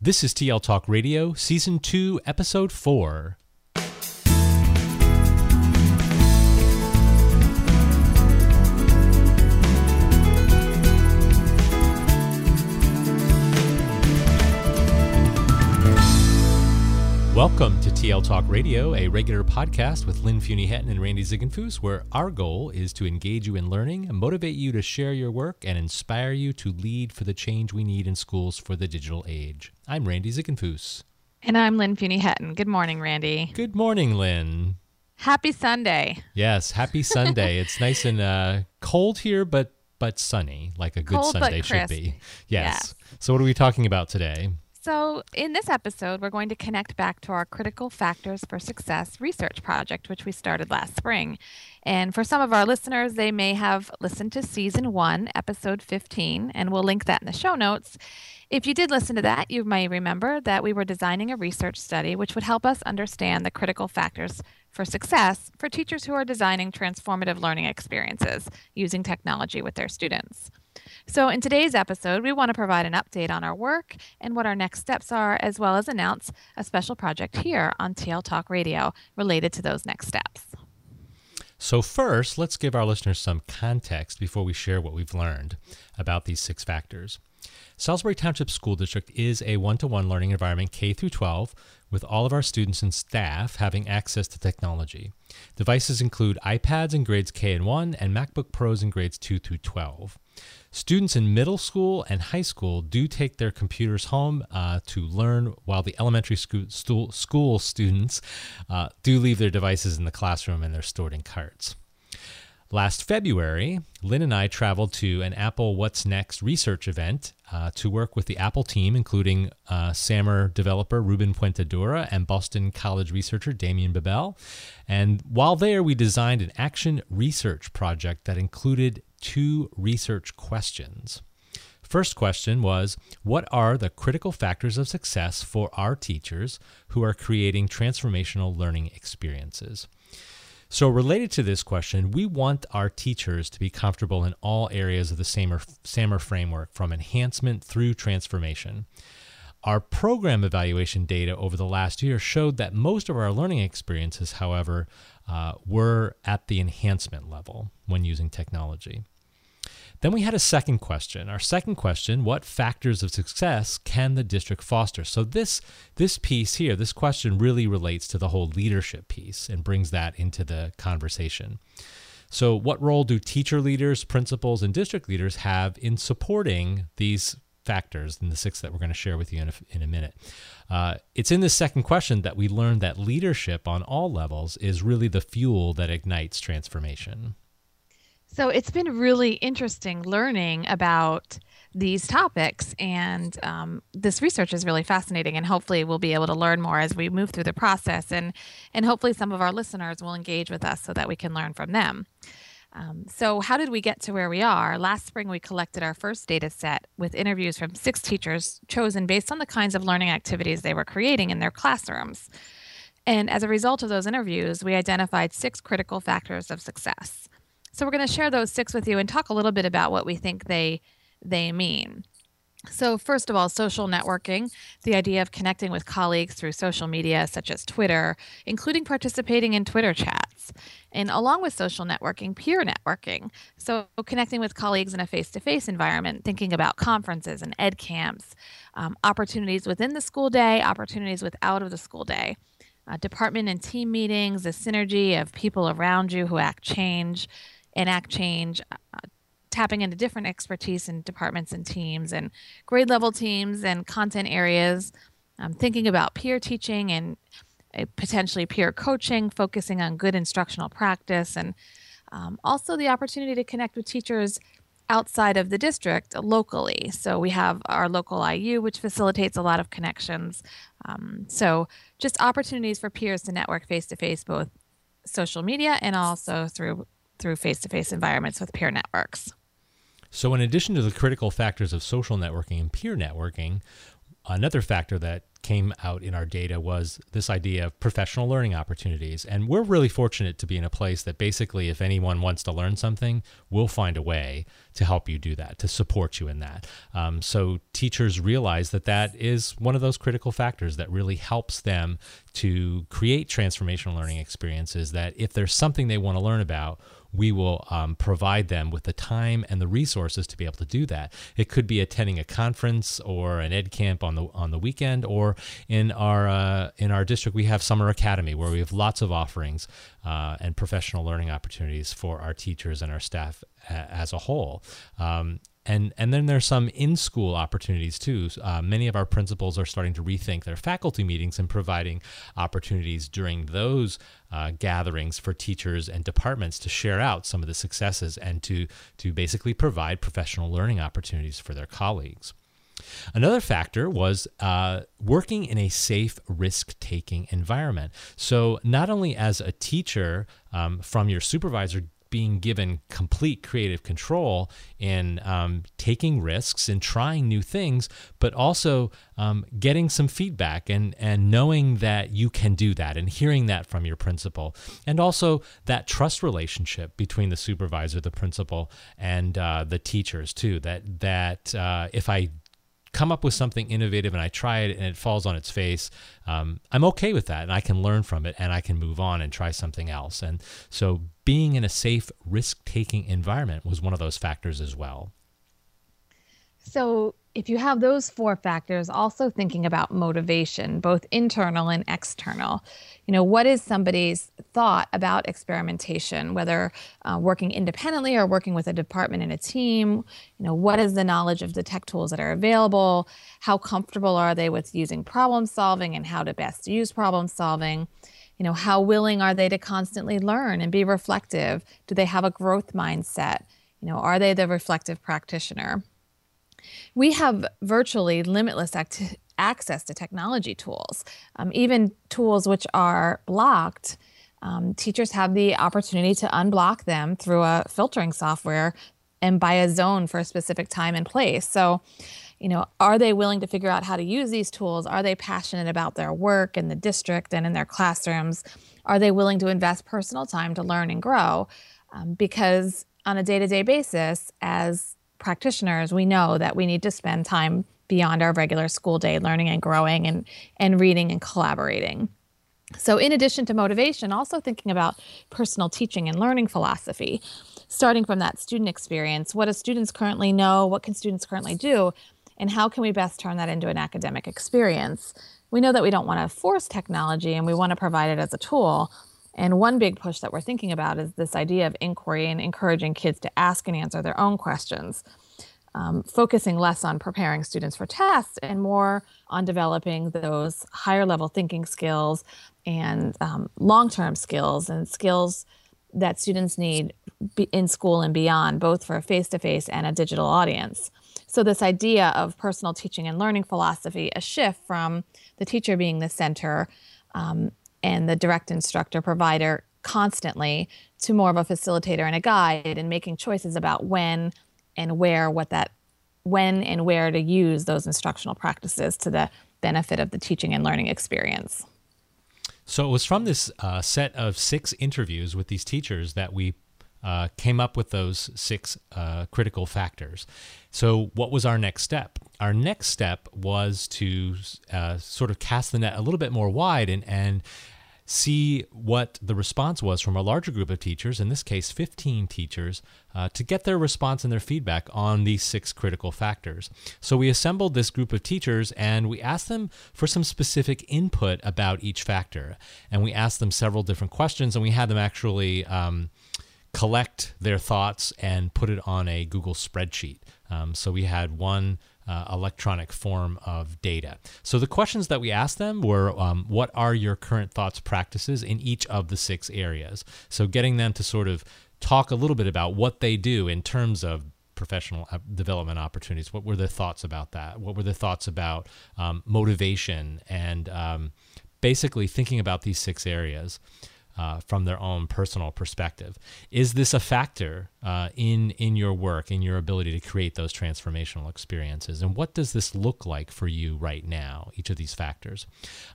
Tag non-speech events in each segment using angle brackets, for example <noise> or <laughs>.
This is TL Talk Radio, Season 2, Episode 4. Welcome to TL Talk Radio, a regular podcast with Lynn Fuini Hetten and Randy Ziegenfuss, where our goal is to engage you in learning, motivate you to share your work, and inspire you to lead for the change we need in schools for the digital age. I'm Randy Ziegenfuss. And I'm Lynn Fuini Hetten. Good morning, Randy. Good morning, Lynn. Happy Sunday. Yes, happy Sunday. <laughs> it's nice and uh, cold here, but but sunny, like a good cold, Sunday should be. Yes. yes. So, what are we talking about today? So, in this episode, we're going to connect back to our Critical Factors for Success research project, which we started last spring. And for some of our listeners, they may have listened to season one, episode 15, and we'll link that in the show notes. If you did listen to that, you may remember that we were designing a research study which would help us understand the critical factors for success for teachers who are designing transformative learning experiences using technology with their students. So, in today's episode, we want to provide an update on our work and what our next steps are, as well as announce a special project here on TL Talk Radio related to those next steps. So, first, let's give our listeners some context before we share what we've learned about these six factors. Salisbury Township School District is a one to one learning environment K through 12 with all of our students and staff having access to technology. Devices include iPads in grades K and 1 and MacBook Pros in grades 2 through 12. Students in middle school and high school do take their computers home uh, to learn, while the elementary school, school students uh, do leave their devices in the classroom and they're stored in carts. Last February, Lynn and I traveled to an Apple What's Next research event uh, to work with the Apple team, including uh, SAMR developer Ruben Puentedura and Boston College researcher Damian Bebell. And while there, we designed an action research project that included two research questions. First question was What are the critical factors of success for our teachers who are creating transformational learning experiences? So, related to this question, we want our teachers to be comfortable in all areas of the SAMR, SAMR framework from enhancement through transformation. Our program evaluation data over the last year showed that most of our learning experiences, however, uh, were at the enhancement level when using technology. Then we had a second question. Our second question, what factors of success can the district foster? So this this piece here, this question really relates to the whole leadership piece and brings that into the conversation. So what role do teacher leaders, principals and district leaders have in supporting these factors and the six that we're going to share with you in a, in a minute. Uh, it's in this second question that we learned that leadership on all levels is really the fuel that ignites transformation. So it's been really interesting learning about these topics, and um, this research is really fascinating. And hopefully, we'll be able to learn more as we move through the process, and and hopefully, some of our listeners will engage with us so that we can learn from them. Um, so, how did we get to where we are? Last spring, we collected our first data set with interviews from six teachers chosen based on the kinds of learning activities they were creating in their classrooms. And as a result of those interviews, we identified six critical factors of success. So, we're going to share those six with you and talk a little bit about what we think they, they mean. So, first of all, social networking, the idea of connecting with colleagues through social media such as Twitter, including participating in Twitter chats. And along with social networking, peer networking. So, connecting with colleagues in a face to face environment, thinking about conferences and ed camps, um, opportunities within the school day, opportunities without of the school day. Uh, department and team meetings, the synergy of people around you who act change, enact change, uh, tapping into different expertise in departments and teams and grade level teams and content areas. Um, thinking about peer teaching and uh, potentially peer coaching, focusing on good instructional practice, and um, also the opportunity to connect with teachers outside of the district locally. So we have our local IU, which facilitates a lot of connections. Um, so just opportunities for peers to network face to face, both social media and also through through face to face environments with peer networks. So, in addition to the critical factors of social networking and peer networking, another factor that came out in our data was this idea of professional learning opportunities. And we're really fortunate to be in a place that basically, if anyone wants to learn something, we'll find a way to help you do that, to support you in that. Um, so teachers realize that that is one of those critical factors that really helps them to create transformational learning experiences. That if there's something they want to learn about, we will um, provide them with the time and the resources to be able to do that. It could be attending a conference or an ed camp on the on the weekend, in our uh, in our district we have summer academy where we have lots of offerings uh, and professional learning opportunities for our teachers and our staff a- as a whole. Um, and and then there's some in-school opportunities too. Uh, many of our principals are starting to rethink their faculty meetings and providing opportunities during those uh, gatherings for teachers and departments to share out some of the successes and to to basically provide professional learning opportunities for their colleagues. Another factor was uh, working in a safe, risk taking environment. So, not only as a teacher um, from your supervisor being given complete creative control in um, taking risks and trying new things, but also um, getting some feedback and, and knowing that you can do that and hearing that from your principal. And also that trust relationship between the supervisor, the principal, and uh, the teachers, too. That, that uh, if I come up with something innovative and I try it and it falls on its face, um, I'm okay with that and I can learn from it and I can move on and try something else. And so being in a safe, risk taking environment was one of those factors as well. So, if you have those four factors, also thinking about motivation, both internal and external. You know, what is somebody's thought about experimentation, whether uh, working independently or working with a department and a team? You know, what is the knowledge of the tech tools that are available? How comfortable are they with using problem solving and how to best use problem solving? You know, how willing are they to constantly learn and be reflective? Do they have a growth mindset? You know, are they the reflective practitioner? We have virtually limitless act- access to technology tools, um, even tools which are blocked. Um, teachers have the opportunity to unblock them through a filtering software and by a zone for a specific time and place. So, you know, are they willing to figure out how to use these tools? Are they passionate about their work in the district and in their classrooms? Are they willing to invest personal time to learn and grow? Um, because on a day to day basis, as practitioners, we know that we need to spend time beyond our regular school day learning and growing and, and reading and collaborating. So, in addition to motivation, also thinking about personal teaching and learning philosophy, starting from that student experience. What do students currently know? What can students currently do? And how can we best turn that into an academic experience? We know that we don't want to force technology and we want to provide it as a tool, and one big push that we're thinking about is this idea of inquiry and encouraging kids to ask and answer their own questions, um, focusing less on preparing students for tests and more on developing those higher level thinking skills and um, long term skills and skills that students need in school and beyond, both for a face to face and a digital audience. So, this idea of personal teaching and learning philosophy, a shift from the teacher being the center um, and the direct instructor provider constantly to more of a facilitator and a guide and making choices about when and where what that when and where to use those instructional practices to the benefit of the teaching and learning experience. So it was from this uh, set of six interviews with these teachers that we uh, came up with those six uh, critical factors. So, what was our next step? Our next step was to uh, sort of cast the net a little bit more wide and, and see what the response was from a larger group of teachers, in this case, 15 teachers, uh, to get their response and their feedback on these six critical factors. So we assembled this group of teachers and we asked them for some specific input about each factor. And we asked them several different questions and we had them actually. Um, collect their thoughts and put it on a Google spreadsheet. Um, so we had one uh, electronic form of data. So the questions that we asked them were um, what are your current thoughts practices in each of the six areas? So getting them to sort of talk a little bit about what they do in terms of professional uh, development opportunities. What were their thoughts about that? What were their thoughts about um, motivation and um, basically thinking about these six areas? Uh, from their own personal perspective. Is this a factor uh, in in your work, in your ability to create those transformational experiences? And what does this look like for you right now? Each of these factors.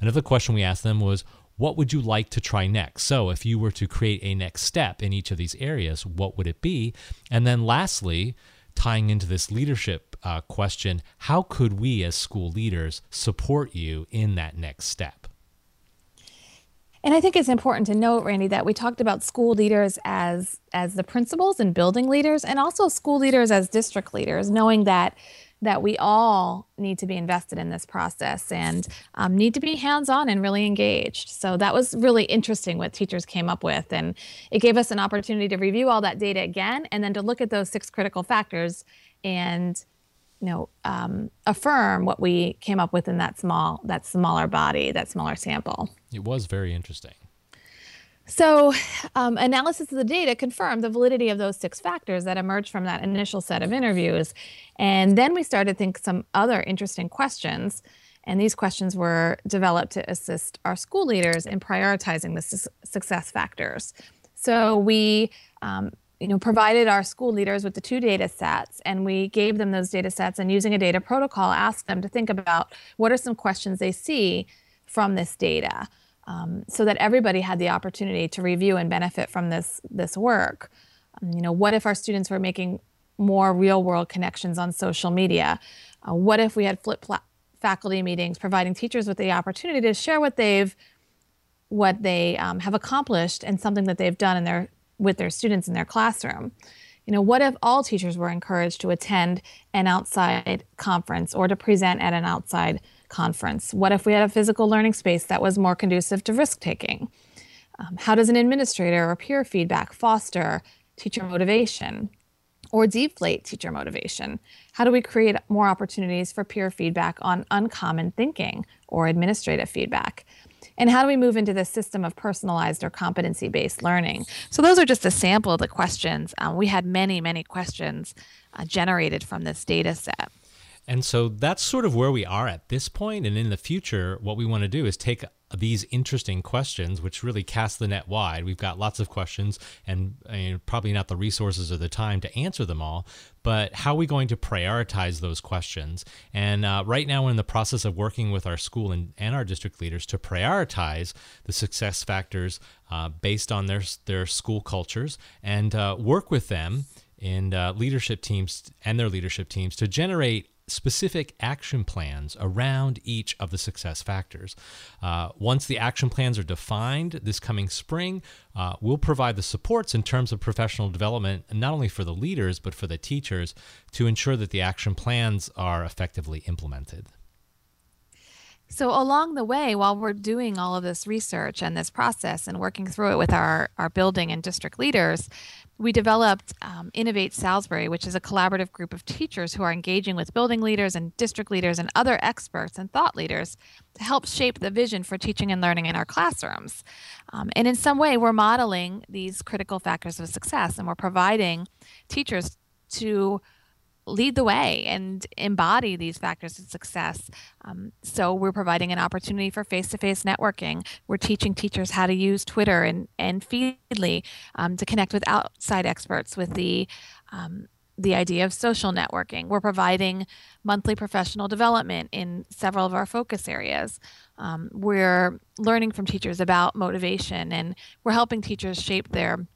Another question we asked them was. What would you like to try next? So, if you were to create a next step in each of these areas, what would it be? And then, lastly, tying into this leadership uh, question, how could we as school leaders support you in that next step? And I think it's important to note, Randy, that we talked about school leaders as as the principals and building leaders, and also school leaders as district leaders, knowing that that we all need to be invested in this process and um, need to be hands-on and really engaged. So that was really interesting what teachers came up with, and it gave us an opportunity to review all that data again, and then to look at those six critical factors and you know um, affirm what we came up with in that small that smaller body that smaller sample. It was very interesting. So um, analysis of the data confirmed the validity of those six factors that emerged from that initial set of interviews. And then we started to think some other interesting questions. And these questions were developed to assist our school leaders in prioritizing the su- success factors. So we um, you know, provided our school leaders with the two data sets and we gave them those data sets and using a data protocol asked them to think about what are some questions they see from this data um, so that everybody had the opportunity to review and benefit from this this work. Um, you know what if our students were making more real world connections on social media? Uh, what if we had flip pla- faculty meetings providing teachers with the opportunity to share what they've what they um, have accomplished and something that they've done in their with their students in their classroom. You know, what if all teachers were encouraged to attend an outside conference or to present at an outside conference? What if we had a physical learning space that was more conducive to risk taking? Um, how does an administrator or peer feedback foster teacher motivation or deflate teacher motivation? How do we create more opportunities for peer feedback on uncommon thinking or administrative feedback? And how do we move into this system of personalized or competency based learning? So, those are just a sample of the questions. Um, we had many, many questions uh, generated from this data set. And so that's sort of where we are at this point. And in the future, what we want to do is take these interesting questions, which really cast the net wide. We've got lots of questions and, and, probably not the resources or the time to answer them all, but how are we going to prioritize those questions? And uh, right now, we're in the process of working with our school and, and our district leaders to prioritize the success factors uh, based on their, their school cultures and uh, work with them in uh, leadership teams and their leadership teams to generate specific action plans around each of the success factors. Uh, once the action plans are defined this coming spring, uh, we'll provide the supports in terms of professional development, not only for the leaders, but for the teachers to ensure that the action plans are effectively implemented. So, along the way, while we're doing all of this research and this process and working through it with our, our building and district leaders, we developed um, Innovate Salisbury, which is a collaborative group of teachers who are engaging with building leaders and district leaders and other experts and thought leaders to help shape the vision for teaching and learning in our classrooms. Um, and in some way, we're modeling these critical factors of success and we're providing teachers to lead the way and embody these factors of success. Um, so we're providing an opportunity for face-to-face networking. We're teaching teachers how to use Twitter and and Feedly um, to connect with outside experts with the um, the idea of social networking. We're providing monthly professional development in several of our focus areas. Um, we're learning from teachers about motivation and we're helping teachers shape their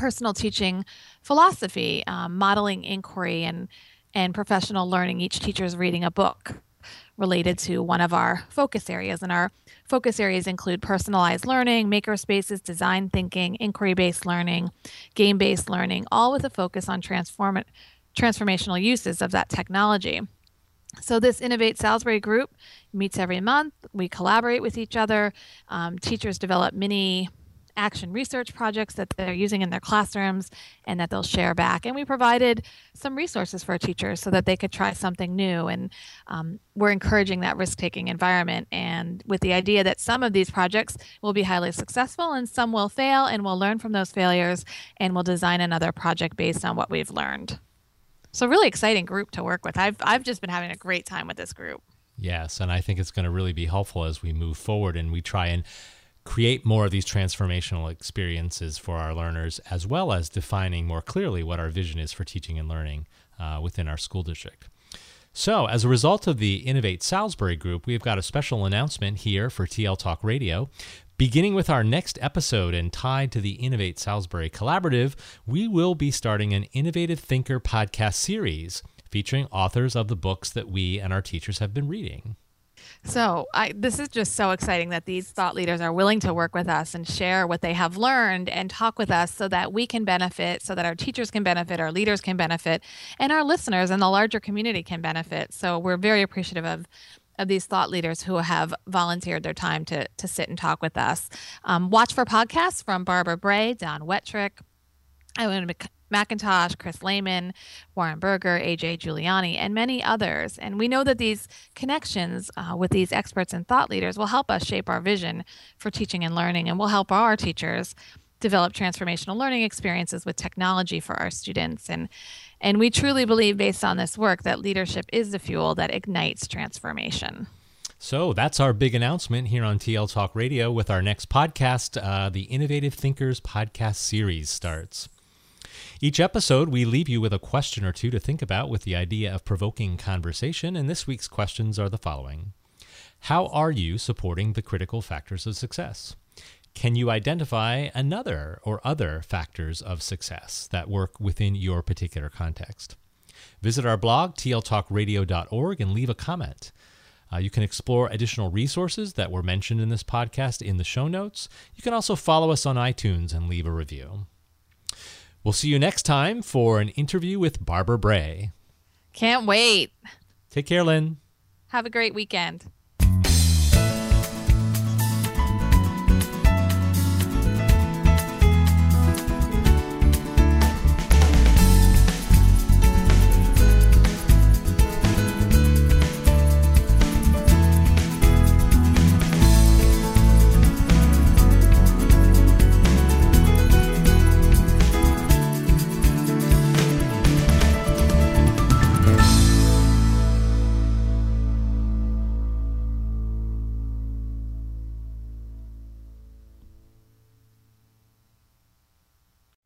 personal teaching philosophy, um, modeling inquiry and and professional learning. Each teacher is reading a book related to one of our focus areas, and our focus areas include personalized learning, maker spaces, design thinking, inquiry based learning, game based learning, all with a focus on transform- transformational uses of that technology. So, this Innovate Salisbury group meets every month. We collaborate with each other. Um, teachers develop mini action research projects that they're using in their classrooms and that they'll share back. And we provided some resources for teachers so that they could try something new. And um, we're encouraging that risk taking environment. And with the idea that some of these projects will be highly successful and some will fail, and we'll learn from those failures and we'll design another project based on what we've learned. So, really exciting group to work with. I've, I've just been having a great time with this group. Yes, and I think it's going to really be helpful as we move forward and we try and create more of these transformational experiences for our learners, as well as defining more clearly what our vision is for teaching and learning uh, within our school district. So, as a result of the Innovate Salisbury group, we've got a special announcement here for TL Talk Radio. Beginning with our next episode and tied to the Innovate Salisbury Collaborative, we will be starting an Innovative Thinker podcast series featuring authors of the books that we and our teachers have been reading. So I, this is just so exciting that these thought leaders are willing to work with us and share what they have learned and talk with us so that we can benefit, so that our teachers can benefit, our leaders can benefit, and our listeners and the larger community can benefit. So we're very appreciative of of these thought leaders who have volunteered their time to to sit and talk with us. Um, watch for podcasts from Barbara Bray, Don Wettrick. I Wettrick, Ewan McIntosh, Chris Lehmann, Warren Berger, AJ Juliani, and many others. And we know that these connections uh, with these experts and thought leaders will help us shape our vision for teaching and learning and will help our teachers develop transformational learning experiences with technology for our students and and we truly believe based on this work that leadership is the fuel that ignites transformation so that's our big announcement here on TL Talk Radio with our next podcast. Uh, the Innovative Thinkers podcast series starts. Each episode, we leave you with a question or two to think about with the idea of provoking conversation, and this week's questions are the following How are you supporting the critical factors of success? Can you identify another or other factors of success that work within your particular context? Visit our blog, tltalkradio.org, and leave a comment. Uh, you can explore additional resources that were mentioned in this podcast in the show notes. You can also follow us on iTunes and leave a review. We'll see you next time for an interview with Barbara Bray. Can't wait. Take care, Lynn. Have a great weekend.